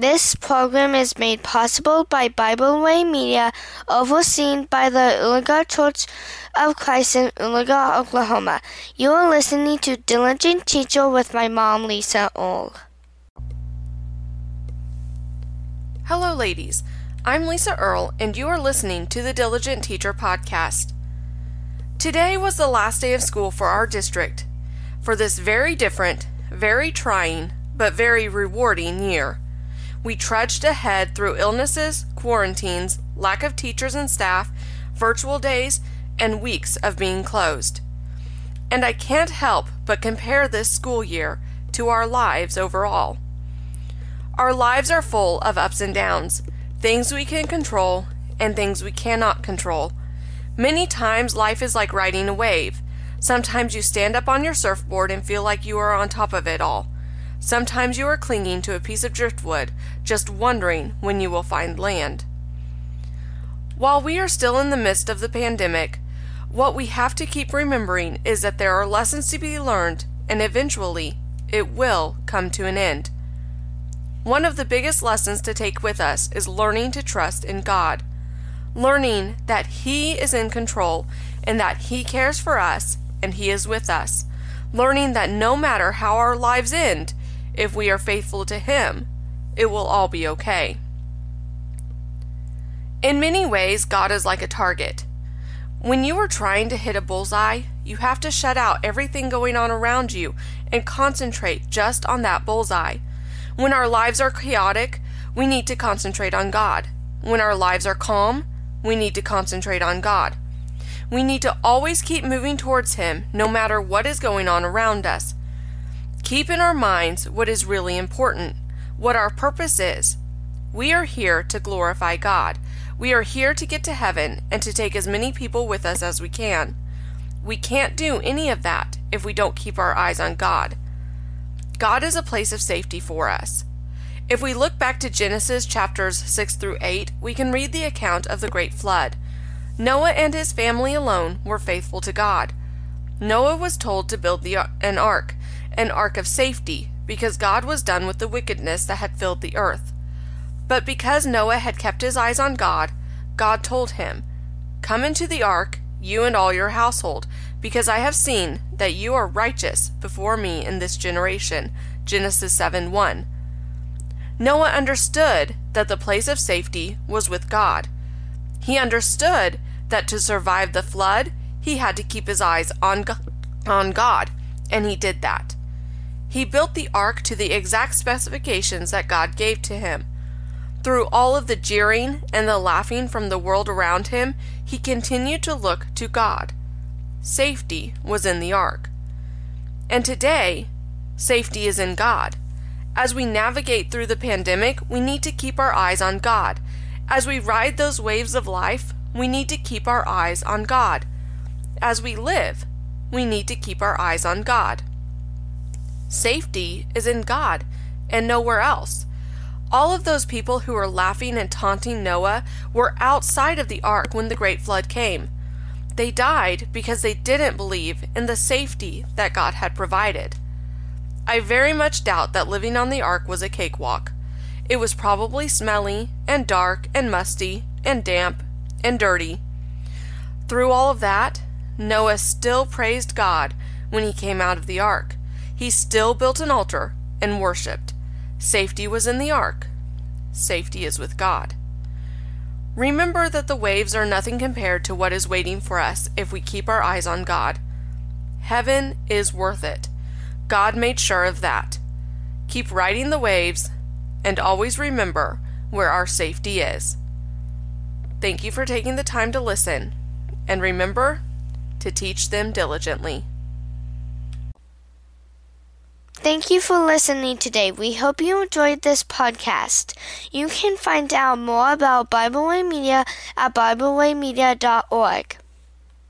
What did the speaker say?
This program is made possible by Bible Way Media, overseen by the Oologah Church of Christ in Oologah, Oklahoma. You are listening to Diligent Teacher with my mom, Lisa Earl. Hello, ladies. I'm Lisa Earl, and you are listening to the Diligent Teacher podcast. Today was the last day of school for our district for this very different, very trying, but very rewarding year. We trudged ahead through illnesses, quarantines, lack of teachers and staff, virtual days, and weeks of being closed. And I can't help but compare this school year to our lives overall. Our lives are full of ups and downs, things we can control and things we cannot control. Many times life is like riding a wave. Sometimes you stand up on your surfboard and feel like you are on top of it all. Sometimes you are clinging to a piece of driftwood, just wondering when you will find land. While we are still in the midst of the pandemic, what we have to keep remembering is that there are lessons to be learned, and eventually it will come to an end. One of the biggest lessons to take with us is learning to trust in God, learning that He is in control and that He cares for us and He is with us, learning that no matter how our lives end, if we are faithful to Him, it will all be okay. In many ways, God is like a target. When you are trying to hit a bullseye, you have to shut out everything going on around you and concentrate just on that bullseye. When our lives are chaotic, we need to concentrate on God. When our lives are calm, we need to concentrate on God. We need to always keep moving towards Him no matter what is going on around us. Keep in our minds what is really important, what our purpose is. We are here to glorify God. We are here to get to heaven and to take as many people with us as we can. We can't do any of that if we don't keep our eyes on God. God is a place of safety for us. If we look back to Genesis chapters 6 through 8, we can read the account of the great flood. Noah and his family alone were faithful to God. Noah was told to build the, an ark, an ark of safety, because God was done with the wickedness that had filled the earth. But because Noah had kept his eyes on God, God told him, Come into the ark, you and all your household, because I have seen that you are righteous before me in this generation. Genesis 7 1. Noah understood that the place of safety was with God. He understood that to survive the flood, he had to keep his eyes on, on God, and he did that. He built the ark to the exact specifications that God gave to him. Through all of the jeering and the laughing from the world around him, he continued to look to God. Safety was in the ark. And today, safety is in God. As we navigate through the pandemic, we need to keep our eyes on God. As we ride those waves of life, we need to keep our eyes on God. As we live, we need to keep our eyes on God. Safety is in God and nowhere else. All of those people who were laughing and taunting Noah were outside of the ark when the great flood came. They died because they didn't believe in the safety that God had provided. I very much doubt that living on the ark was a cakewalk. It was probably smelly and dark and musty and damp and dirty. Through all of that, Noah still praised God when he came out of the ark. He still built an altar and worshiped. Safety was in the ark. Safety is with God. Remember that the waves are nothing compared to what is waiting for us if we keep our eyes on God. Heaven is worth it. God made sure of that. Keep riding the waves and always remember where our safety is. Thank you for taking the time to listen, and remember to teach them diligently. Thank you for listening today. We hope you enjoyed this podcast. You can find out more about Bible Way Media at BibleWayMedia.org.